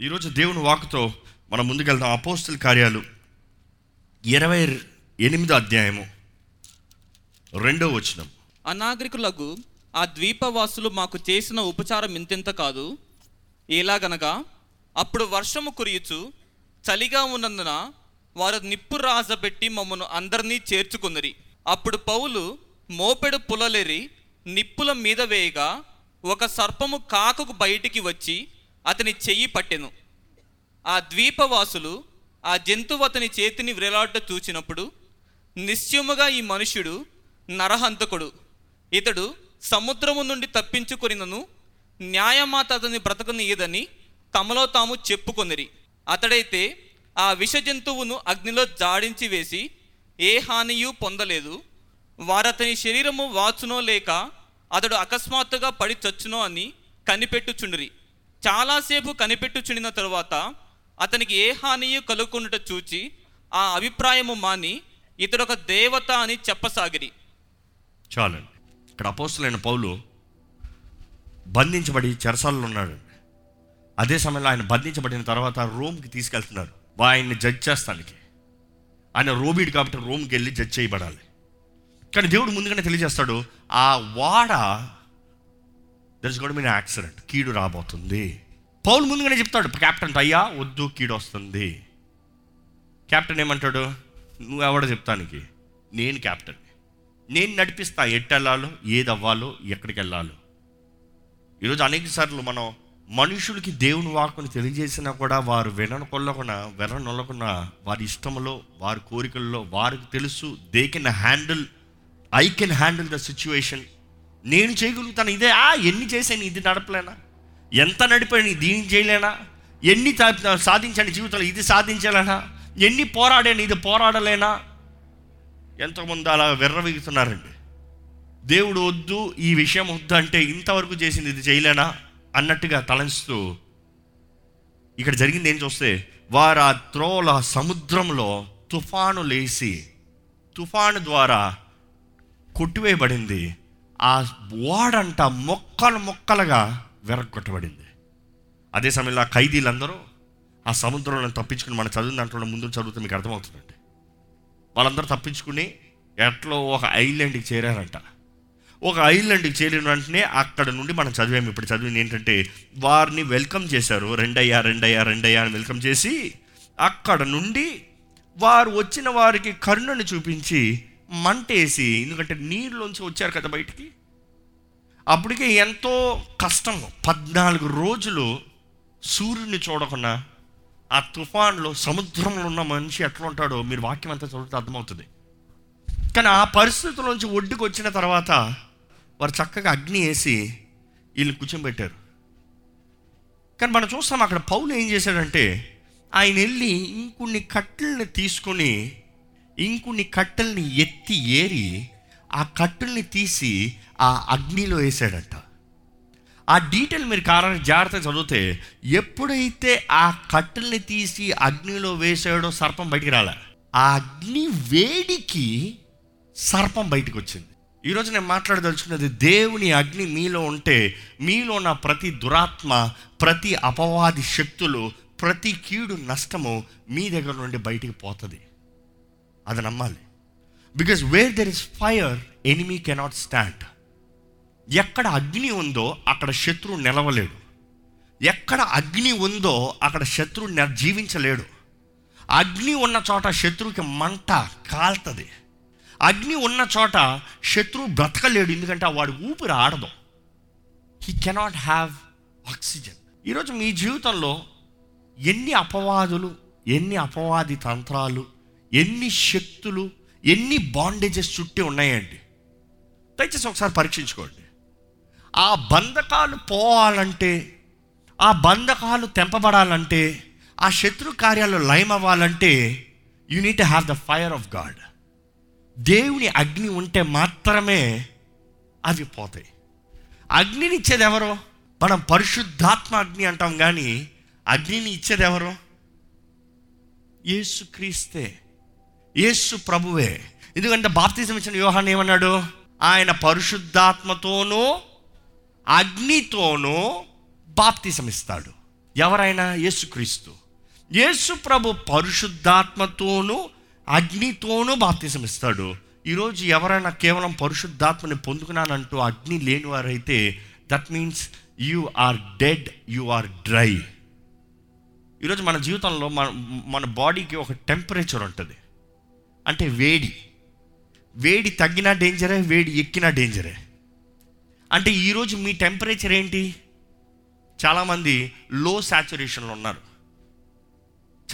ఈరోజు దేవుని వాకుతో మనం ముందుకెళ్దాం. అపోస్తుల కార్యాలు ఇరవై ఎనిమిదో అధ్యాయము రెండో వచనం. అనాగరికులకు ఆ ద్వీపవాసులు మాకు చేసిన ఉపచారం ఇంతెంత కాదు. ఎలాగనగా అప్పుడు వర్షము కురియుచు చలిగా ఉన్నందున వారు నిప్పు రాజబెట్టి మమ్మను అందరినీ చేర్చుకుందరి అప్పుడు పౌలు మోపెడు పులలేరి నిప్పుల మీద వేయగా ఒక సర్పము కాకుకు బయటికి వచ్చి అతని చెయ్యి పట్టెను. ఆ ద్వీపవాసులు ఆ జంతువు అతని చేతిని వ్రేలాట చూచినప్పుడు నిశ్చయముగా ఈ మనుష్యుడు నరహంతకుడు. ఇతడు సముద్రము నుండి తప్పించుకొనినను న్యాయమాత అతని బ్రతకనీయదని తమలో తాము చెప్పుకొనిరి. అతడైతే ఆ విష జంతువును అగ్నిలో జాడించి వేసి ఏ హానియు పొందలేదు. వారతని శరీరము వాచునో లేక అతడు అకస్మాత్తుగా పడి చచ్చునో అని కనిపెట్టుచుండిరి. చాలాసేపు కనిపెట్టుచుండిన తరువాత అతనికి ఏ హానియు కలుగుకున్నట చూచి ఆ అభిప్రాయము మాని ఇతడొక దేవత అని చెప్పసాగిరి. చాలండి. ఇక్కడ అపోస్తులైన పౌలు బంధించబడి చెరసాలలో ఉన్నాడు అదే సమయంలో ఆయన బంధించబడిన తర్వాత రోమ్కి తీసుకెళ్తున్నారు. ఆయన్ని జడ్జ్ చేస్తానికి. ఆయన రోబీడు కాబట్టి రోమ్కి వెళ్ళి జడ్జ్ చేయబడాలి. కానీ దేవుడు ముందుగానే తెలియజేస్తాడు ఆ వాడ దర్స్ గోడ్ మీన్ యాక్సిడెంట్ కీడు రాబోతుంది. పౌలు ముందుగానే చెప్తాడు కెప్టెన్ అయ్యా వద్దు కీడొస్తుంది. కెప్టెన్ ఏమంటాడు నువ్వు ఎవడో చెప్తానికి నేను కెప్టెన్ నేను నడిపిస్తా ఎట్టెళ్ళాలో ఏది అవ్వాలో ఎక్కడికి వెళ్ళాలో ఈరోజు అనేక సార్లు మనం మనుషులకి దేవుని వాక్కుని తెలియజేసినా కూడా వారు వినకొల్లకుండా విననొల్లకుండా వారి ఇష్టంలో వారి కోరికల్లో వారికి తెలుసు they can handle I can handle the situation నేను చేయగలుగుతాను ఇదే ఆ ఎన్ని చేశాను ఇది నడపలేనా? ఎంత నడిపాను దీన్ని చేయలేనా? ఎన్ని సాధించాను జీవితంలో ఇది సాధించలేనా? ఎన్ని పోరాడాను ఇది పోరాడలేనా? ఎంతమంది అలా విర్రవీగుతున్నారండి. దేవుడు వద్దు ఈ విషయం వద్దు అంటే ఇంతవరకు చేసింది ఇది చేయలేనా? అన్నట్టుగా తలంచుతూ ఇక్కడ జరిగింది ఏం చూస్తే వారు ఆ త్రోల సముద్రంలో తుఫాను లేసి తుఫాను ద్వారా కొట్టివేయబడింది. ఆ ఓడంట మొక్కలు మొక్కలుగా విరగొట్టబడింది. అదే సమయంలో ఆ ఖైదీలందరూ ఆ సముద్రంలో తప్పించుకుని మన చదివిన దాంట్లో ముందు చదివితే మీకు అర్థమవుతుందండి. వాళ్ళందరూ తప్పించుకుని ఎట్లో ఒక ఐలాండ్కి చేరారంట. ఒక ఐలాండ్కి చేరిన వెంటనే అక్కడ నుండి మనం చదివాము. ఇప్పుడు చదివింది ఏంటంటే వారిని వెల్కమ్ చేశారు. రెండయ్యా రెండయ్యా రెండయ్యా అని వెల్కమ్ చేసి అక్కడ నుండి వారు వచ్చిన వారికి కరుణను చూపించి మంటేసి ఎందుకంటే నీళ్ళలోంచి వచ్చారు కదా బయటికి? అప్పటికే ఎంతో కష్టం. పద్నాలుగు రోజులు సూర్యుని చూడకుండా ఆ తుఫాన్లో సముద్రంలో ఉన్న మనిషి ఎట్లా ఉంటాడో మీరు వాక్యం అంతా చదివితే అర్థమవుతుంది. కానీ ఆ పరిస్థితుల్లోంచి ఒడ్డుకు వచ్చిన తర్వాత వారు చక్కగా అగ్ని వేసి వీళ్ళని కూర్చోబెట్టారు. కానీ మనం చూస్తాం అక్కడ పౌలు ఏం చేశాడంటే ఆయన వెళ్ళి ఇంకొన్ని కట్టెల్ని తీసుకొని ఇంకొన్ని కట్టెల్ని ఎత్తి ఏరి ఆ కట్టుల్ని తీసి ఆ అగ్నిలో వేసాడట ఆ డీటెయిల్ మీరు కారణం జాగ్రత్త చదివితే ఎప్పుడైతే ఆ కట్టెల్ని తీసి అగ్నిలో వేసాడో సర్పం బయటికి రాలే. ఆ అగ్ని వేడికి సర్పం బయటకు వచ్చింది ఈరోజు నేను మాట్లాడదలుచుకున్నది దేవుని అగ్ని మీలో ఉంటే మీలో ఉన్న ప్రతి దురాత్మ ప్రతి అపవాది శక్తులు ప్రతి కీడు నష్టము మీ దగ్గర నుండి బయటికి పోతుంది. అది నమ్మాలి. Because where there is fire enemy cannot stand ఎక్కడ అగ్ని ఉందో అక్కడ శత్రువు నిలవలేడు. ఎక్కడ అగ్ని ఉందో అక్కడ శత్రువు న- జీవించలేడు. అగ్ని ఉన్న చోట శత్రువుకి మంట కాల్తుంది. అగ్ని ఉన్న చోట శత్రువు బ్రతకలేడు ఎందుకంటే వాడు ఊపిరి ఆడదు. హీ కెనాట్ హ్యావ్ ఆక్సిజన్ ఈరోజు మీ జీవితంలో ఎన్ని అపవాదులు ఎన్ని అపవాది తంత్రాలు ఎన్ని శక్తులు ఎన్ని బాండేజెస్ చుట్టి ఉన్నాయండి. దయచేసి ఒకసారి పరీక్షించుకోండి. ఆ బంధకాలు పోవాలంటే ఆ బంధకాలు తెంపబడాలంటే ఆ శత్రు కార్యాలు లయం అవ్వాలంటే you need have the fire of God దేవుని అగ్ని ఉంటే మాత్రమే అవి పోతాయి. అగ్నిని ఇచ్చేది ఎవరు? మనం పరిశుద్ధాత్మ అగ్ని అంటాం కానీ అగ్నిని ఇచ్చేది ఎవరు? యేసుక్రీస్తే. క్రీస్తే యేసు ప్రభువే. ఎందుకంటే బాప్తిజం ఇచ్చిన వ్యూహాన్ని ఏమన్నాడు? ఆయన పరిశుద్ధాత్మతోనూ అగ్నితోనూ బాప్తిసం ఇస్తాడు ఎవరైనా యేసుక్రీస్తు యేసు ప్రభు పరిశుద్ధాత్మతోనూ అగ్నితోనూ బాప్తిసం ఇస్తాడు ఈరోజు ఎవరైనా కేవలం పరిశుద్ధాత్మని పొందుకున్నానంటూ అగ్ని లేనివారైతే that means you are dead you are dry ఈరోజు మన జీవితంలో మన మన బాడీకి ఒక టెంపరేచర్ ఉంటుంది. అంటే వేడి. వేడి తగ్గినా డేంజరే వేడి ఎక్కినా డేంజరే. అంటే ఈరోజు మీ టెంపరేచర్ ఏంటి? చాలామంది లో సాచురేషన్లో ఉన్నారు.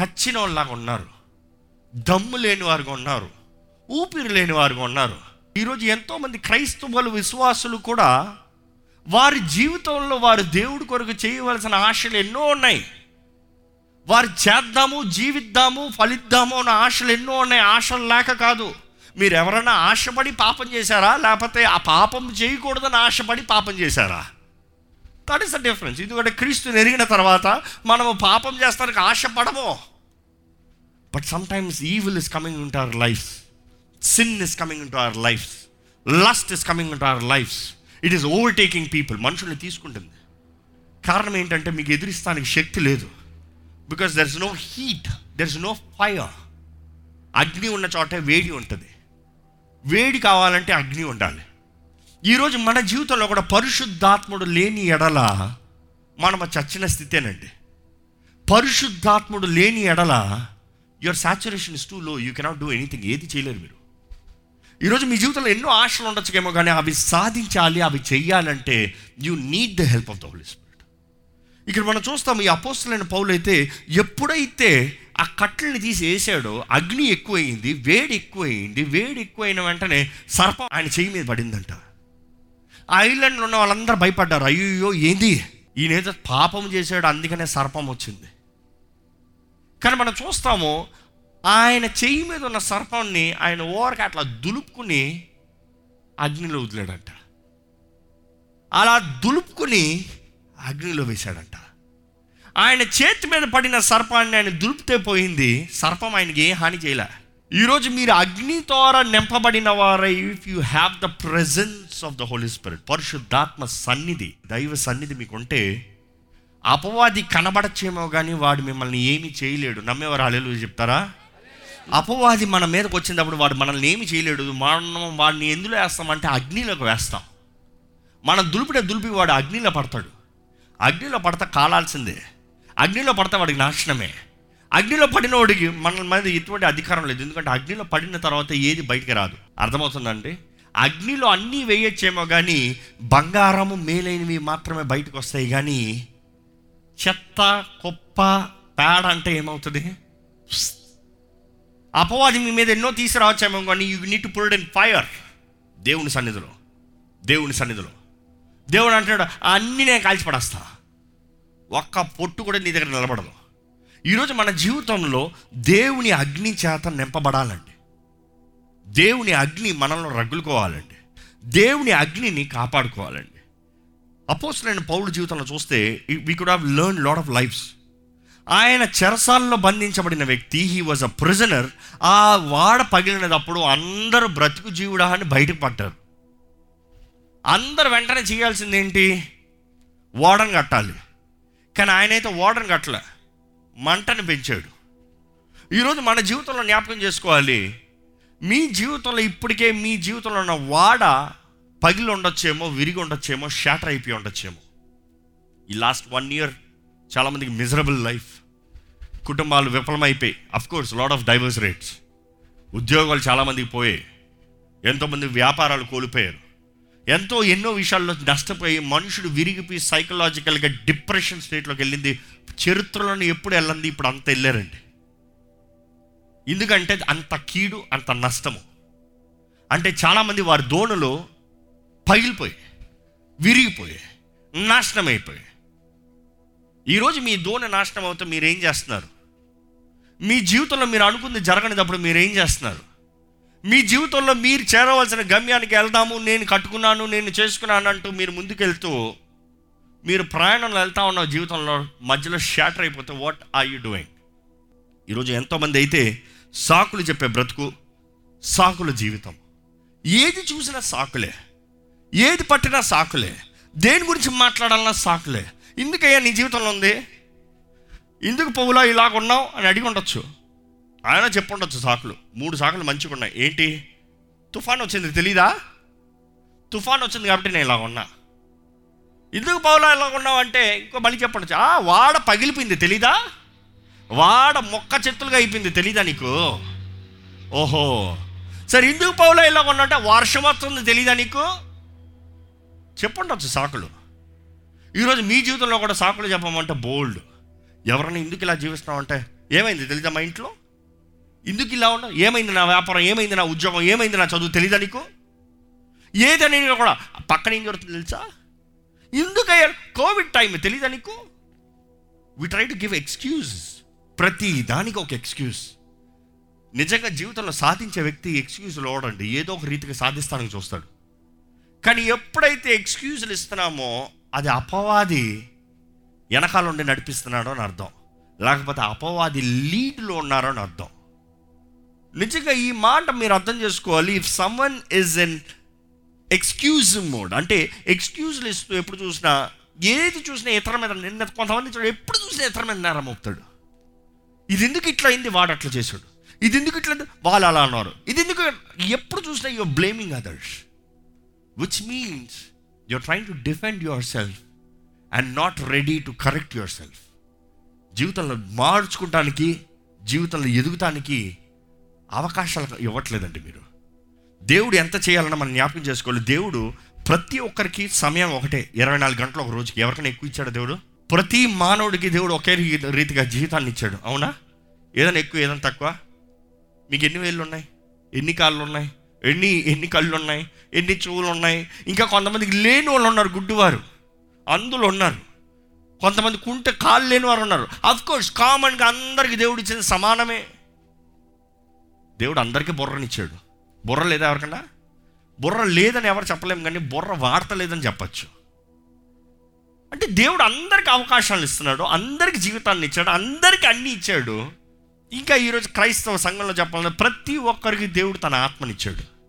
చచ్చిన వాళ్ళలాగా ఉన్నారు. దమ్ము లేని వారుగా ఉన్నారు. ఊపిరి లేని వారుగా ఉన్నారు. ఈరోజు ఎంతోమంది క్రైస్తవులు విశ్వాసులు కూడా వారి జీవితంలో వారు దేవుడి కొరకు చేయవలసిన ఆశలు ఎన్నో ఉన్నాయి. వారు చేద్దాము జీవిద్దాము ఫలిద్దాము అన్న ఆశలు ఎన్నో ఉన్నాయి. ఆశలు లేక కాదు. మీరు ఎవరైనా ఆశపడి పాపం చేశారా? లేకపోతే ఆ పాపం చేయకూడదని ఆశపడి పాపం చేశారా? దట్ ఈస్ ద డిఫరెన్స్ ఎందుకంటే క్రీస్తుని ఎరిగిన తర్వాత మనము పాపం చేస్తానికి ఆశపడము. But sometimes evil is coming into our life sin is coming into our life lust is coming into our life it is overtaking people మనుషుల్ని తీసుకుంటుంది. కారణం ఏంటంటే మీకు ఎదిరిస్తానికి శక్తి లేదు. Because there is no heat there is no fire అగ్ని ఉన్న చోటే వేడి ఉంటుంది. వేడి కావాలంటే అగ్ని ఉండాలి. ఈరోజు మన జీవితంలో కూడా పరిశుద్ధాత్ముడు లేని ఎడల మనం చచ్చిన స్థితేనండి. పరిశుద్ధాత్ముడు లేని ఎడల your saturation is too low you cannot do anything ఏది చేయలేరు మీరు. ఈరోజు మీ జీవితంలో ఎన్నో ఆశలు ఉండొచ్చుకేమో కానీ అవి సాధించాలి అవి చెయ్యాలంటే you need the help of the holy ఇక్కడ మనం చూస్తాం ఈ అపోస్తులైన పౌలైతే ఎప్పుడైతే ఆ కట్టెల్ని తీసి వేసాడో అగ్ని ఎక్కువైంది వేడి ఎక్కువైంది వేడి ఎక్కువైన వెంటనే సర్పం ఆయన చెయ్యి మీద పడిందంట. ఆ ఐలాండ్లో ఉన్న వాళ్ళందరూ భయపడ్డారు అయ్యో ఏంది? ఈయనేదో పాపం చేశాడు అందుకనే సర్పం వచ్చింది. కానీ మనం చూస్తాము ఆయన చెయ్యి మీద ఉన్న సర్పాన్ని ఆయన ఓరక అట్లా దులుపుకుని అగ్నిలో వదిలాడంట. అలా దులుపుకుని అగ్నిలో వేశాడంట. ఆయన చేతి మీద పడిన సర్పాన్ని ఆయన దులిపితే పోయింది. సర్పం ఆయనకి ఏ హాని చేయలే. ఈరోజు మీరు అగ్ని ద్వారా నింపబడిన వారై if you have the presence of the Holy Spirit పరిశుద్ధాత్మ సన్నిధి దైవ సన్నిధి మీకుంటే అపవాది కనబడచ్చేమో కానీ వాడు మిమ్మల్ని ఏమీ చేయలేడు. నమ్మేవారు అలెలు చెప్తారా? అపవాది మన మీదకి వచ్చినప్పుడు వాడు మనల్ని ఏమి చేయలేడు. మనం వాడిని ఎందులో వేస్తామంటే అగ్నిలోకి వేస్తాం. మనం దులిపిన దులిపి వాడు అగ్నిలో పడతాడు. అగ్నిలో పడతా కాలాల్సిందే. అగ్నిలో పడతా వాడికి నాశనమే. అగ్నిలో పడిన వాడికి మన మీద ఎటువంటి అధికారం లేదు. ఎందుకంటే అగ్నిలో పడిన తర్వాత ఏది బయటికి రాదు. అర్థమవుతుందండి? అగ్నిలో అన్నీ వేయచ్చేమో కానీ బంగారము మేలైనవి మాత్రమే బయటకు వస్తాయి కానీ చెత్త కుప్ప పేడ అంటే ఏమవుతుంది? అపవాది మీ మీద ఎన్నో తీసుకురావచ్చేమో కానీ you need to pulled in fire దేవుని సన్నిధిలో. దేవుని సన్నిధిలో. దేవుడు అంటాడు అన్నీ నేను కాల్చిపడేస్తాను ఒక్క పొట్టు కూడా నీ దగ్గర నిలబడదు. ఈరోజు మన జీవితంలో దేవుని అగ్ని చేత నింపబడాలండి. దేవుని అగ్ని మనల్ని రగులుకోవాలండి. దేవుని అగ్నిని కాపాడుకోవాలండి. అపోసలైన పౌరుడు జీవితంలో చూస్తే we could have learn lot of lifes ఆయన చెరసాల్లో బంధించబడిన వ్యక్తి హీ వాజ్ అ ప్రిజనర్ ఆ వాడ పగిలినప్పుడు అందరూ బ్రతుకు జీవుడా అని బయటకు పడ్డారు అందరు వెంటనే చేయాల్సింది ఏంటి ఓడను కట్టాలి. కానీ ఆయన అయితే ఓడను కట్టలే. మంటను పెంచాడు. ఈరోజు మన జీవితంలో జ్ఞాపకం చేసుకోవాలి. మీ జీవితంలో ఇప్పటికే మీ జీవితంలో ఉన్న వాడ పగిలి ఉండొచ్చేమో విరిగి ఉండొచ్చేమో షాటర్ అయిపోయి ఉండొచ్చేమో. ఈ లాస్ట్ వన్ ఇయర్ చాలామందికి మిజరబుల్ లైఫ్ కుటుంబాలు విఫలమైపోయి of course of divorce rates ఉద్యోగాలు చాలామందికి పోయాయి. ఎంతోమంది వ్యాపారాలు కోల్పోయారు. ఎంతో ఎన్నో విషయాల్లో నష్టపోయి మనుషుడు విరిగిపోయి సైకలాజికల్గా డిప్రెషన్ స్టేట్లోకి వెళ్ళింది. చరిత్రలోని ఎప్పుడు వెళ్ళింది? ఇప్పుడు అంత వెళ్ళారండి. ఎందుకంటే అంత కీడు అంత నష్టము. అంటే చాలామంది వారి దోణులు పగిలిపోయి విరిగిపోయి నాశనం అయిపోయి ఈరోజు మీ దోణ నాశనం అవుతే మీరేం చేస్తున్నారు? మీ జీవితంలో మీరు అనుకుంది జరగనిదప్పుడు మీరు ఏం చేస్తున్నారు? మీ జీవితంలో మీరు చేరవలసిన గమ్యానికి వెళ్దాము నేను కట్టుకున్నాను నేను చేసుకున్నాను అంటూ మీరు ముందుకెళ్తూ మీరు ప్రయాణంలో వెళ్తా ఉన్న జీవితంలో మధ్యలో షాటర్ అయిపోతే వాట్ ఆర్ యూ డూయింగ్ ఈరోజు ఎంతోమంది అయితే సాకులు చెప్పే బ్రతుకు సాకుల జీవితం. ఏది చూసినా సాకులే. ఏది పట్టినా సాకులే. దేని గురించి మాట్లాడాలన్నా సాకులే. ఎందుకయ్యా నీ జీవితంలో ఉంది? ఎందుకు పౌలా ఇలాగ ఉన్నావు అని అడిగి ఉండొచ్చు. ఆయన చెప్పుండొచ్చు సాకులు. మూడు సాకులు మంచిగా ఉన్నాయి ఏంటి? తుఫాన్ వచ్చింది తెలీదా? తుఫాన్ వచ్చింది కాబట్టి నేను ఇలా ఉన్నా. ఎందుకు పౌలా ఇలా ఉన్నావు అంటే ఇంకో మళ్ళీ చెప్పండి ఆ వాడ పగిలిపోయింది తెలీదా? వాడ మొక్క చెత్తులుగా అయిపోయింది తెలీదా నీకు? ఓహో. సరే ఎందుకు పౌలా ఇలా ఉన్నా అంటే వర్షం వస్తుంది తెలీదా నీకు? చెప్పుండొచ్చు సాకులు. ఈరోజు మీ జీవితంలో కూడా సాకులు చెప్పమంటే బోల్డ్. ఎవరైనా ఎందుకు ఇలా జీవిస్తున్నామంటే ఏమైంది తెలీదా మా ఇంట్లో? ఎందుకు ఇలా ఉన్నావు? ఏమైంది నా వ్యాపారం? ఏమైంది నా ఉద్యోగం? ఏమైంది నా చదువు? తెలియదా నీకు? ఏదని కూడా పక్కన ఏం జరుగుతుంది తెలుసా? ఎందుకయ్యా కోవిడ్ టైం తెలియదు నీకు? We try to give excuse ప్రతి దానికి ఒక ఎక్స్క్యూజ్ నిజంగా జీవితంలో సాధించే వ్యక్తి ఎక్స్క్యూజ్లు ఓడండి. ఏదో ఒక రీతిగా సాధిస్తానని చూస్తాడు. కానీ ఎప్పుడైతే ఎక్స్క్యూజ్లు ఇస్తున్నామో అది అపవాది వెనకాల ఉండి నడిపిస్తున్నాడో అని అర్థం. లేకపోతే అపవాది లీడ్లో ఉన్నారో అని అర్థం. నిజంగా ఈ మాట మీరు అర్థం చేసుకోవాలి. If someone is in excusing mode అంటే ఎక్స్క్యూజ్లు ఇస్తూ ఎప్పుడు చూసినా ఏది చూసినా ఇతర మీద నిన్న కొంతమంది చూడ ఎప్పుడు చూసినా ఇతర మీద నేరం మోపుతాడు. ఇది ఎందుకు ఇట్లా అయింది? వాడు అట్లా చేశాడు. ఇది ఎందుకు ఇట్లా వాళ్ళు అలా అన్నారు. ఇది ఎందుకు? ఎప్పుడు చూసినా you're blaming others which means you're trying to defend yourself and not ready to correct yourself జీవితంలో మార్చుకుంటానికి జీవితంలో ఎదుగుతానికి అవకాశాలు ఇవ్వట్లేదండి మీరు. దేవుడు ఎంత చేయాలన్నా మనం జ్ఞాపకం చేసుకోవాలి. దేవుడు ప్రతి ఒక్కరికి సమయం ఒకటే ఇరవై నాలుగు గంటలు ఒక రోజుకి. ఎవరికైనా ఎక్కువ ఇచ్చాడు దేవుడు? ప్రతి మానవుడికి దేవుడు ఒకే రీతిగా జీవితాన్ని ఇచ్చాడు. అవునా? ఏదైనా ఎక్కువ ఏదైనా తక్కువ? మీకు ఎన్ని వేళ్ళు ఉన్నాయి? ఎన్ని కాళ్ళు ఉన్నాయి? ఎన్ని ఎన్ని కళ్ళు ఉన్నాయి? ఎన్ని చెవులు ఉన్నాయి? ఇంకా కొంతమందికి లేని వాళ్ళు ఉన్నారు గుడ్డివారు. అందులో ఉన్నారు. కొంతమంది కుంటే కాళ్ళు లేని వారు ఉన్నారు. అఫ్కోర్స్ కామన్గా అందరికి దేవుడు ఇచ్చింది సమానమే. దేవుడు అందరికీ బుర్రనిచ్చాడు బుర్ర లేదా ఎవరికన్నా? బుర్ర లేదని ఎవరు చెప్పలేము కానీ బుర్ర వాడతలేదని చెప్పచ్చు. అంటే దేవుడు అందరికి అవకాశాలు ఇస్తున్నాడు అందరికి జీవితాన్ని ఇచ్చాడు అందరికి అన్ని ఇచ్చాడు. ఇంకా ఈరోజు క్రైస్తవ సంఘంలో చెప్పాలంటే ప్రతి ఒక్కరికి దేవుడు తన ఆత్మనిచ్చాడు.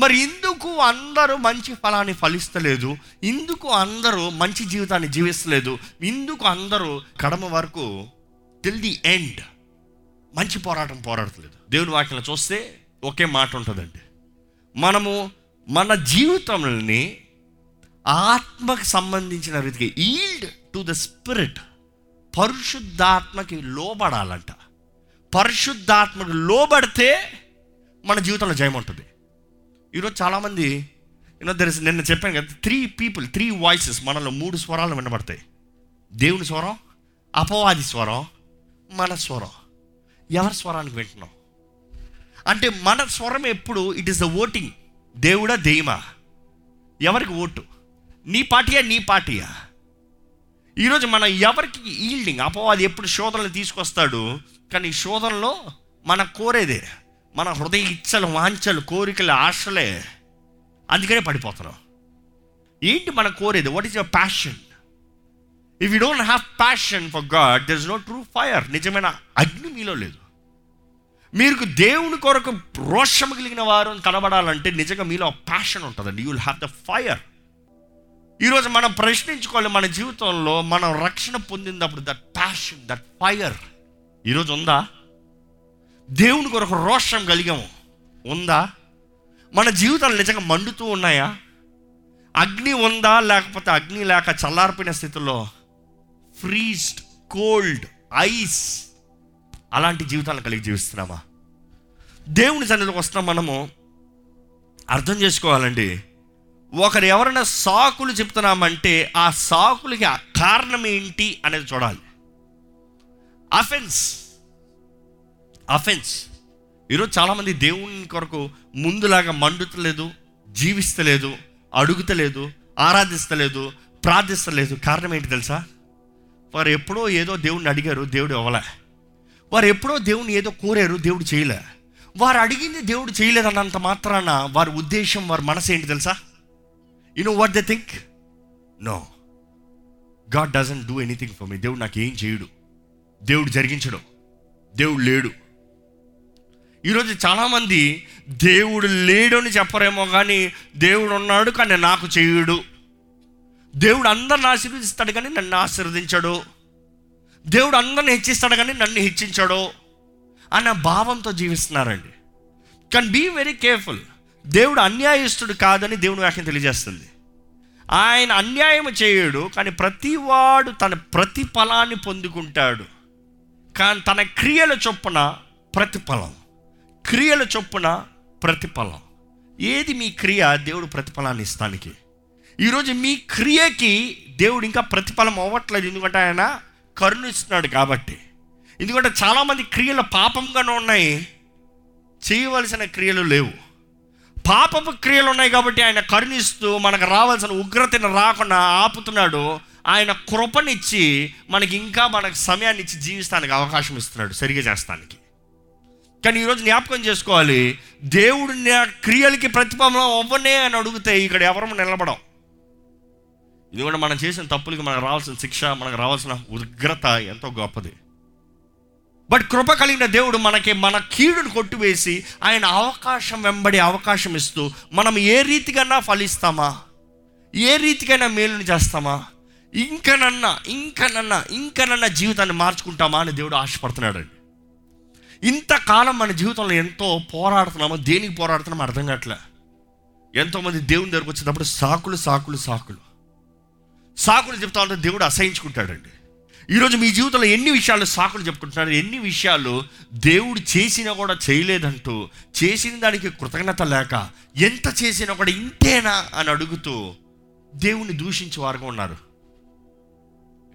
మరి ఎందుకు అందరూ మంచి ఫలాన్ని ఫలిస్తలేదు? ఇందుకు అందరూ మంచి జీవితాన్ని జీవిస్తలేదు? ఇందుకు అందరూ కడమ వరకు టిల్ ది ఎండ్ మంచి పోరాటం పోరాడతలేదు. దేవుని వాక్యం చూస్తే ఒకే మాట ఉంటుందండి. మనము మన జీవితంని ఆత్మకు సంబంధించిన రీతికి ఈల్డ్ టు ద స్పిరిట్ పరిశుద్ధాత్మకి లోబడాలంట. పరిశుద్ధాత్మకు లోబడితే మన జీవితంలో జయం ఉంటుంది. ఈరోజు చాలామంది యూనో దర్ ఇస్ నిన్న చెప్పాను కదా త్రీ పీపుల్ త్రీ వాయిసెస్ మనలో మూడు స్వరాలు వినబడతాయి. దేవుని స్వరం అపవాది స్వరం మన స్వరం. ఎవరి స్వరానికి వింటున్నాం. అంటే మన స్వరం ఎప్పుడు ఇట్ ఈస్ ద ఓటింగ్ దేవుడా దెయ్యమా? ఎవరికి ఓటు? నీ పార్టీయా నీ పార్టీయా? ఈరోజు మనం ఎవరికి ఈల్డింగ్ అపవాది ఎప్పుడు శోధనలు తీసుకొస్తాడు కానీ శోధనలో మన కోరేదే మన హృదయ ఇచ్చలు వాంఛలు కోరికలు ఆశలే అందుకనే పడిపోతున్నాం. ఏంటి మన కోరేది? What is your passion if you don't have passion for God there is no true fire నిజమైన? అగ్ని మీలో లేదు. మీరు దేవుని కొరకు రోషం కలిగిన వారు కనబడాలంటే నిజంగా మీలో ప్యాషన్ ఉంటుందండి. You will have the fire ఈరోజు మనం ప్రశ్నించుకోవాలి మన జీవితంలో మనం రక్షణ పొందినప్పుడు దట్ ప్యాషన్ దట్ ఫైర్ ఈరోజు ఉందా? దేవుని కొరకు రోషం కలిగాము. ఉందా? మన జీవితాలు నిజంగా మండుతూ ఉన్నాయా? అగ్ని ఉందా? లేకపోతే అగ్ని లేక చల్లారిపోయిన స్థితిలో ఫ్రీజ్డ్ కోల్డ్ ఐస్. అలాంటి జీవితాలను కలిగి జీవిస్తున్నామా? దేవుని సన్నిధికి వస్తున్నాం మనము. అర్థం చేసుకోవాలండి. ఒకరు ఎవరైనా సాకులు చెప్తున్నామంటే ఆ సాకులకి ఆ కారణం ఏంటి అనేది చూడాలి. అఫెన్స్ అఫెన్స్ ఈరోజు చాలామంది దేవుని కొరకు ముందులాగా మండుతలేదు జీవిస్తలేదు అడుగుతలేదు ఆరాధిస్తలేదు ప్రార్థిస్తలేదు. కారణం ఏంటి తెలుసా? వారు ఎప్పుడో ఏదో దేవుడిని అడిగారు దేవుడు ఇవ్వలే. వారు ఎప్పుడో దేవుని ఏదో కోరారు దేవుడు చేయలే. వారు అడిగింది దేవుడు చేయలేదన్నంత మాత్రాన వారి ఉద్దేశం వారి మనసు ఏంటి తెలుసా? You know what they think no God doesn't do anything for me దేవుడు నాకు ఏం చేయడు. దేవుడు జరిగించడు. దేవుడు లేడు. ఈరోజు చాలామంది దేవుడు లేడు అని చెప్పరేమో కానీ దేవుడు ఉన్నాడు కానీ నాకు చేయడు. దేవుడు అందరిని ఆశీర్వదిస్తాడు కానీ నన్ను ఆశీర్వదించడు. దేవుడు అందరిని హెచ్చిస్తాడు కానీ నన్ను హెచ్చించాడో అన్న భావంతో జీవిస్తున్నారండి. కానీ బీ వెరీ కేర్ఫుల్. దేవుడు అన్యాయస్తుడు కాదని దేవుని వాక్యం తెలియజేస్తుంది. ఆయన అన్యాయం చేయడు కానీ ప్రతివాడు తన ప్రతిఫలాన్ని పొందుకుంటాడు. కానీ తన క్రియల చొప్పున ప్రతిఫలం. క్రియల చొప్పున ప్రతిఫలం. ఏది మీ క్రియ? దేవుడు ప్రతిఫలాన్ని ఇస్తానికి. ఈరోజు మీ క్రియకి దేవుడు ఇంకా ప్రతిఫలం అవ్వట్లేదు. ఎందుకంటే ఆయన కరుణిస్తున్నాడు కాబట్టి. ఎందుకంటే చాలామంది క్రియలు పాపంగానే ఉన్నాయి. చేయవలసిన క్రియలు లేవు. పాపపు క్రియలు ఉన్నాయి కాబట్టి ఆయన కరుణిస్తూ మనకు రావాల్సిన ఉగ్రతను రాకుండా ఆపుతున్నాడు. ఆయన కృపనిచ్చి మనకి ఇంకా మనకు సమయాన్ని ఇచ్చి జీవిస్తానికి అవకాశం ఇస్తున్నాడు సరిగా చేస్తానికి. కానీ ఈరోజు జ్ఞాపకం చేసుకోవాలి. దేవుడు నా క్రియలకి ప్రతిఫలం అవ్వనే అని అడిగితే ఇక్కడ ఎవరు నిలబడం ఎందుకంటే మనం చేసిన తప్పులకి మనకు రావాల్సిన శిక్ష మనకు రావాల్సిన ఉగ్రత ఎంతో గొప్పది. బట్ కృప కలిగిన దేవుడు మనకి మన కీడును కొట్టివేసి ఆయన అవకాశం వెంబడి అవకాశం ఇస్తూ మనం ఏ రీతికైనా ఫలిస్తామా? ఏ రీతికైనా మేలుని చేస్తామా? ఇంకనన్నా ఇంకనన్నా ఇంకనన్నా జీవితాన్ని మార్చుకుంటామా అని దేవుడు ఆశపడుతున్నాడండి. ఇంతకాలం మన జీవితంలో ఎంతో పోరాడుతున్నామో దేనికి పోరాడుతున్నామో అర్థం కావట్లే. ఎంతోమంది దేవుని దగ్గరకు వచ్చేటప్పుడు సాకులు సాకులు సాకులు. సాకులు చెప్తా ఉంటే దేవుడు అసహించుకుంటాడండి. ఈరోజు మీ జీవితంలో ఎన్ని విషయాలు సాకులు చెప్పుకుంటున్నారు? ఎన్ని విషయాలు దేవుడు చేసినా కూడా చేయలేదంటూ చేసిన దానికి కృతజ్ఞత లేక ఎంత చేసినా కూడా ఇంతేనా అని అడుగుతూ దేవుణ్ణి దూషించే వారుగా ఉన్నారు.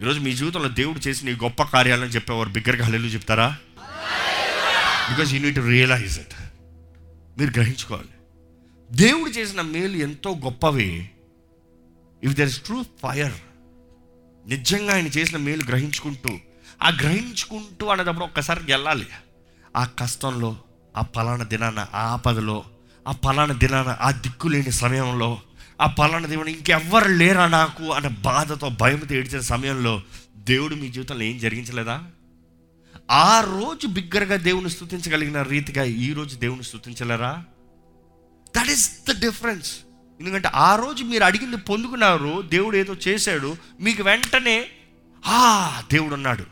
ఈరోజు మీ జీవితంలో దేవుడు చేసిన ఈ గొప్ప కార్యాలను చెప్పేవారు బిగ్గరగా హల్లెలు చెప్తారా? Because you need to realize it మీరు గ్రహించుకోవాలి. దేవుడు చేసిన మేలు ఎంతో గొప్పవి. If there is true fire నిజంగా ఆయన చేసిన మేలు గ్రహించుకుంటూ ఆ గ్రహించుకుంటూ అనేటప్పుడు ఒక్కసారి వెళ్ళాలి. ఆ కష్టంలో ఆ పలానా దినాన ఆ ఆపదలో ఆ పలానా దినాన ఆ దిక్కులేని సమయంలో ఆ పలానా దేవుడు ఇంకెవ్వరు లేరా నాకు అనే బాధతో భయంతో ఏడ్చిన సమయంలో దేవుడు మీ జీవితంలో ఏం జరిగించలేదా? ఆ రోజు బిగ్గరగా దేవుని స్థుతించగలిగిన రీతిగా ఈ రోజు దేవుని స్థుతించలేరా దట్ ఈస్ ద డిఫరెన్స్ ఎందుకంటే ఆ రోజు మీరు అడిగింది పొందుకున్నారు దేవుడు ఏదో చేశాడు మీకు వెంటనే ఆ దేవుడు ఉన్నాడు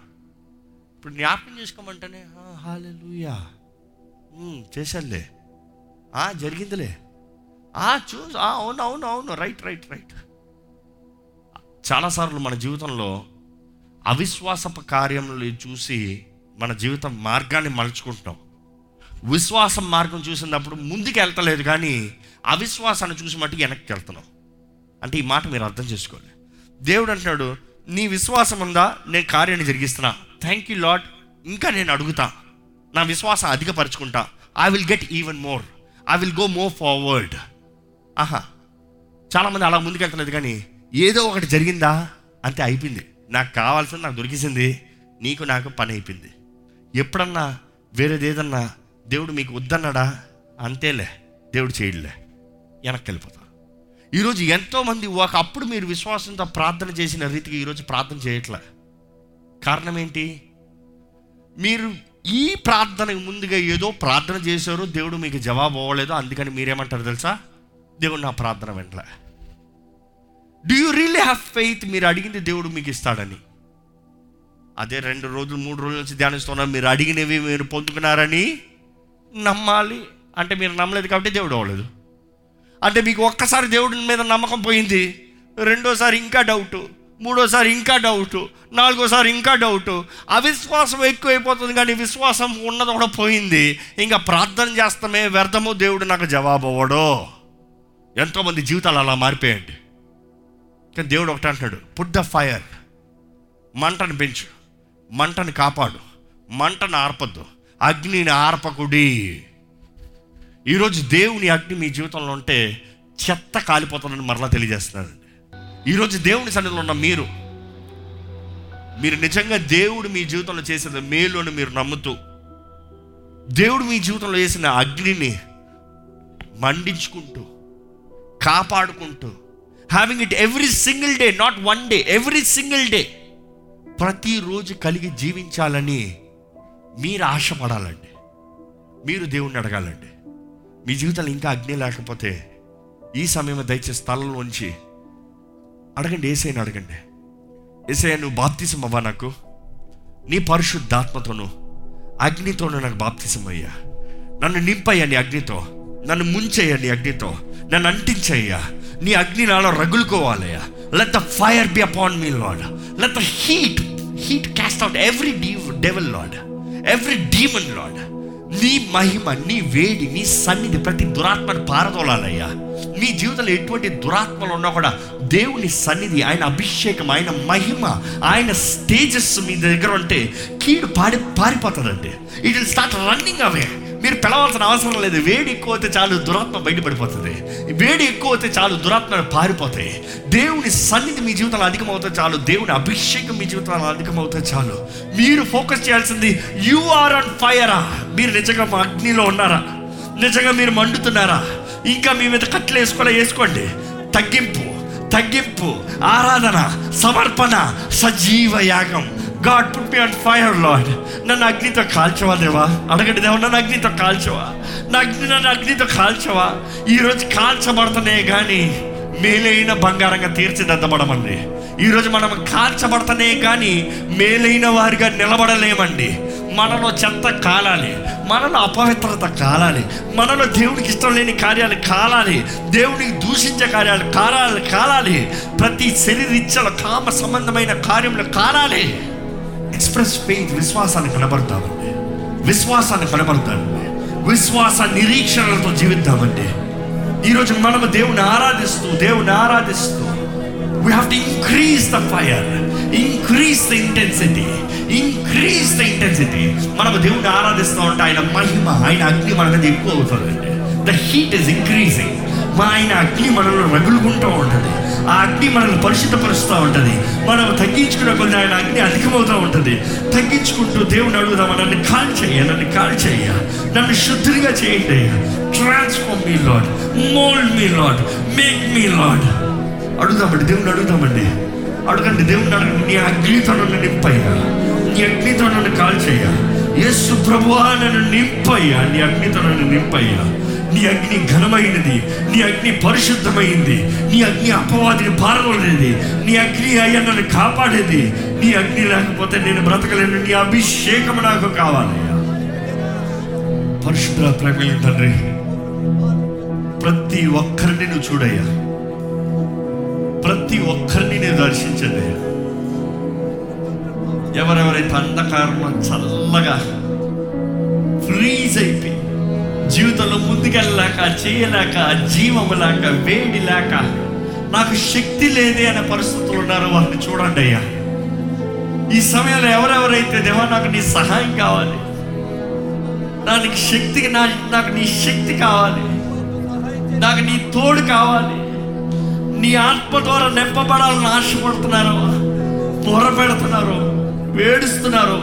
ఇప్పుడు జ్ఞాపకం చేసుకోమంటేనే హాలెలుయా. చేశాడులే ఆ, జరిగిందిలే. ఆ చూ ఆ, అవును అవును అవును రైట్ రైట్ రైట్. చాలాసార్లు మన జీవితంలో అవిశ్వాసపు కార్యములు చూసి మన జీవితం మార్గాన్ని మలుచుకుంటాం విశ్వాసం మార్గం చూసినప్పుడు ముందుకు వెళ్తలేదు కానీ అవిశ్వాసాన్ని చూసి మట్టుకు వెనక్కి వెళ్తున్నాం అంటే ఈ మాట మీరు అర్థం చేసుకోవాలి దేవుడు అంటున్నాడు నీ విశ్వాసం ఉందా? నేను కార్యాన్ని జరిగిస్తున్నా. థ్యాంక్ యూ లాడ్ ఇంకా నేను అడుగుతా. నా విశ్వాసం అధికపరచుకుంటా. I will get even more I will go more forward ఆహా. చాలామంది అలా ముందుకెళ్తలేదు కానీ ఏదో ఒకటి జరిగిందా? అంతే అయిపోయింది. నాకు కావాల్సింది నాకు దొరికిసింది. నీకు నాకు పని అయిపోయింది. ఎప్పుడన్నా వేరేది ఏదన్నా దేవుడు మీకు వద్దన్నాడా? అంతేలే. దేవుడు చేయడులే. వెనక్కి వెళ్ళిపోతారు ఈరోజు ఎంతోమంది ఒకప్పుడు మీరు విశ్వాసంతో ప్రార్థన చేసిన రీతికి ఈరోజు ప్రార్థన చేయట్లే. కారణం ఏంటి? మీరు ఈ ప్రార్థనకు ముందుగా ఏదో ప్రార్థన చేశారు దేవుడు మీకు జవాబు అవ్వలేదు అందుకని మీరేమంటారు తెలుసా? దేవుడు నా ప్రార్థన వెంటలే do you really have faith మీరు అడిగింది దేవుడు మీకు ఇస్తాడని. అదే రెండు రోజులు మూడు రోజుల నుంచి ధ్యానిస్తున్నారు. మీరు అడిగినవి మీరు పొందుకున్నారని నమ్మాలి. అంటే మీరు నమ్మలేదు కాబట్టి దేవుడు అవ్వలేదు. అంటే మీకు ఒక్కసారి దేవుడి మీద నమ్మకం పోయింది. రెండోసారి ఇంకా డౌటు మూడోసారి ఇంకా డౌటు నాలుగోసారి ఇంకా డౌటు అవిశ్వాసం ఎక్కువైపోతుంది కానీ విశ్వాసం ఉన్నది కూడా పోయింది. ఇంకా ప్రార్థన చేస్తామే వ్యర్థము దేవుడు నాకు జవాబు అవ్వడు. ఎంతోమంది జీవితాలు అలా మారిపోయండి కానీ దేవుడు ఒకటి అంటున్నాడు పుట్ ద ఫైర్ మంటను పెంచు మంటను కాపాడు మంటను ఆర్పద్దు. అగ్నిని ఆర్పకుడి. ఈరోజు దేవుని అగ్ని మీ జీవితంలో ఉంటే చెత్త కాలిపోతుందని మరలా తెలియజేస్తున్నానండి ఈరోజు దేవుని సన్నిధిలో ఉన్న మీరు మీరు నిజంగా దేవుడు మీ జీవితంలో చేసిన మేలు అని మీరు నమ్ముతూ దేవుడు మీ జీవితంలో చేసిన అగ్నిని మండించుకుంటూ కాపాడుకుంటూ having it every single day not one day every single day ప్రతిరోజు కలిగి జీవించాలని మీరు ఆశపడాలండి. మీరు దేవుణ్ణి అడగాలండి. మీ జీవితంలో ఇంకా అగ్ని లేకపోతే ఈ సమయంలో దయచేసి స్థలంలోంచి అడగండి ఏసైని అడగండి. ఏసయ్య నువ్వు బాప్తిసం అవ్వా నాకు. నీ పరిశుద్ధాత్మతోను అగ్నితోను నాకు బాప్తిసం అయ్యా. నన్ను నింపయ్యా నీ అగ్నితో. నన్ను ముంచేయ్యా నీ అగ్నితో. నన్ను అంటించయ్యా. నీ అగ్ని నాలో రగులుకోవాలయ్యా. Let the fire be upon me Lord let the heat heat cast out every the devil Lord every demon Lord నీ మహిమ నీ వేడి నీ సన్నిధి ప్రతి దురాత్మను పారదోలాలయ్యా. నీ జీవితంలో ఎటువంటి దురాత్మలు ఉన్నా కూడా దేవుని సన్నిధి ఆయన అభిషేకం ఆయన మహిమ ఆయన స్టేజెస్ మీ దగ్గర ఉంటే కీడు పాడి పారిపోతుందండి it will start running away మీరు పిలవాల్సిన అవసరం లేదు. వేడి ఎక్కువ అయితే చాలు దురాత్మ బయటపడిపోతుంది. వేడి ఎక్కువ అయితే చాలు దురాత్మ పారిపోతాయి. దేవుని సన్నిధి మీ జీవితంలో అధికమవుతే చాలు. దేవుని అభిషేకం మీ జీవితంలో అధికమవుతే చాలు. మీరు ఫోకస్ చేయాల్సింది యు ఆర్ ఆన్ ఫైరా మీరు నిజంగా మా అగ్నిలో ఉన్నారా? నిజంగా మీరు మండుతున్నారా? ఇంకా మీ మీద కట్లు వేసుకోలే వేసుకోండి. తగ్గింపు తగ్గింపు ఆరాధన సమర్పణ సజీవ యాగం. God put me on fire Lord నన్ను అగ్నితో కాల్చవా దేవా అడగండి దేవా నన్ను అగ్నితో కాల్చవా నా అగ్ని నన్ను అగ్నితో కాల్చవా ఈరోజు కాల్చబడుతున్నాయి కానీ మేలైన బంగారంగా తీర్చిదిద్దబడమండి. ఈరోజు మనం కాల్చబడతనే కానీ మేలైన వారిగా నిలబడలేమండి. మనలో చెత్త కాలాలి. మనలో అపవిత్రత కాలాలి. మనలో దేవునికి ఇష్టం లేని కార్యాలు కాలాలి. దేవునికి దూషించే కార్యాలు కాలాలి కాలాలి. ప్రతి శరీర ఇచ్చల కామ సంబంధమైన కార్యములు కాలాలి. ఎక్స్ప్రెస్ ఫెయిత్ విశ్వాసాన్ని కనబడతామండి విశ్వాసాన్ని కనబడతామండి విశ్వాస నిరీక్షణలతో జీవిద్దామండి ఈరోజు మనము దేవుని ఆరాధిస్తూ దేవుని ఆరాధిస్తూ we have to increase the fire increase the intensity increase the intensity మనము దేవుని ఆరాధిస్తూ ఉంటే ఆయన మహిమ ఆయన అగ్ని మన మీద ఎక్కువ అవుతుందండి ద హీట్ ఇస్ ఇంక్రీజింగ్ మా ఆయన అగ్ని మనలో రగులుకుంటూ ఉంటుంది. ఆ అగ్ని మనల్ని పరిశుద్ధపరుస్తూ ఉంటుంది. మనం తగ్గించుకున్న కొద్ది ఆయన అగ్ని అధికమవుతూ ఉంటుంది. తగ్గించుకుంటూ దేవుని అడుగుదామా? నన్ను కాల్ చేయ నన్ను కాల్ చేయ నన్ను శుద్ధిగా చేయండి అయ్యా transform me Lord mould me Lord make me Lord అడుగుదామండి దేవుని అడుగుదామండి. అడగండి దేవుని అడగండి. నీ అగ్నితో నన్ను నింపయ్యా. నీ అగ్నితో నన్ను కాల్ చేయ యేసు ప్రభువా నన్ను నింపయ్యా. నీ అగ్నితో నన్ను నింపయ్యా. నీ అగ్ని ఘనమైనది నీ అగ్ని పరిశుద్ధమైంది నీ అగ్ని అపవాదిని పారదోలేది నీ అగ్ని అయ్యా నన్ను కాపాడేది నీ అగ్ని లేకపోతే నేను బ్రతకలేను నీ అభిషేకం నాకు కావాలయ్యా పరిశుద్ధ ప్రేమ తండ్రి ప్రతి ఒక్కరిని నువ్వు చూడయ్యా. ప్రతి ఒక్కరిని నేను దర్శించదయ్యా ఎవరెవరైతే అంధకారంలో చల్లగా ఫ్రీజ్ అయిపోయి జీవితంలో ముందుకెళ్ళలేక చేయలేక జీవము లేక వేడి లేక నాకు శక్తి లేదే అనే పరిస్థితులు ఉన్నారో వారిని చూడండి అయ్యా. ఈ సమయంలో ఎవరెవరైతే దేవా నాకు నీ సహాయం కావాలి నాకు శక్తికి నా నాకు నీ శక్తి కావాలి నాకు నీ తోడు కావాలి నీ ఆత్మ ద్వారా నింపబడాలని ఆశపడుతున్నారు పొర పెడుతున్నారు వేడుస్తున్నారు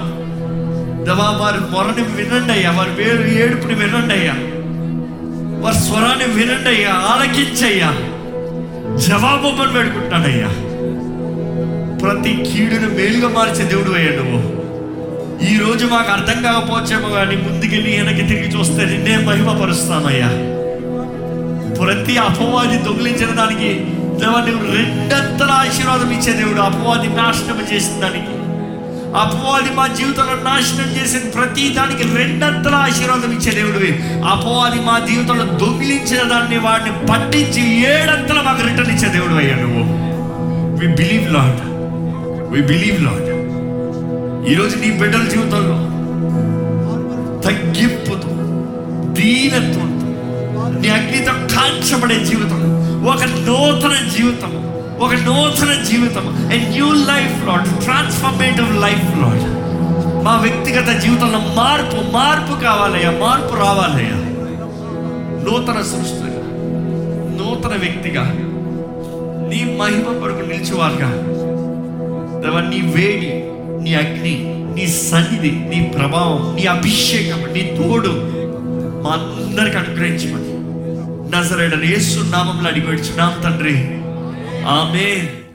దేవా వారి మొరని వినండి అయ్యా. వారి వేరు ఏడుపుని వినండి అయ్యా. వారి స్వరాన్ని వినండి అయ్యా. ఆలకించయ్యా జవాబు అని పెడుకుంటానయ్యా ప్రతి కీడును మేలుగా మార్చే దేవుడు అయ్యా నువ్వు. ఈ రోజు మాకు అర్థం కాకపోవచ్చేమో కానీ ముందుకెళ్ళి వెనక్కి తిరిగి చూస్తే నిన్నే మహిమపరుస్తామయ్యా ప్రతి అపవాది దొంగిలించిన దానికి దేవా నువ్వు రెండంతల ఆశీర్వాదం ఇచ్చే దేవుడు. అపవాది నాశనం చేసిన దానికి. అపవాది మా జీవితంలో నాశనం చేసిన ప్రతి దానికి రెండంతల ఆశీర్వాదం ఇచ్చే దేవుడివి అపవాది మా జీవితంలో దొంగిలించిన దాన్ని వాడిని పట్టించి ఏడంతల మాకు రిటర్న్ ఇచ్చే దేవుడు అయ్యా నువ్వు. We believe Lord we believe Lord ఈరోజు నీ బిడ్డల జీవితంలో తగ్గింపుతో దీనత్వంతో నీ అగ్నితో కాంక్షపడే జీవితం ఒక నూతన జీవితం ఒక నూతన జీవితం. A new life Lord transformative life Lord మా వ్యక్తిగత జీవితంలో మార్పు మార్పు కావాలయ్యా మార్పు రావాలయ్యా. నూతన సృష్టిగా నూతన వ్యక్తిగా నీ మహిమ కొరకు నిలిచేవారుగా. దేవా నీ వేడి నీ అగ్ని నీ సన్నిధి నీ ప్రభావం నీ అభిషేకం నీ తోడు మా అందరికి అనుగ్రహించమని. నజరేడని యేసు నామంలో అడిగి వచ్చినాం తండ్రి. Amém.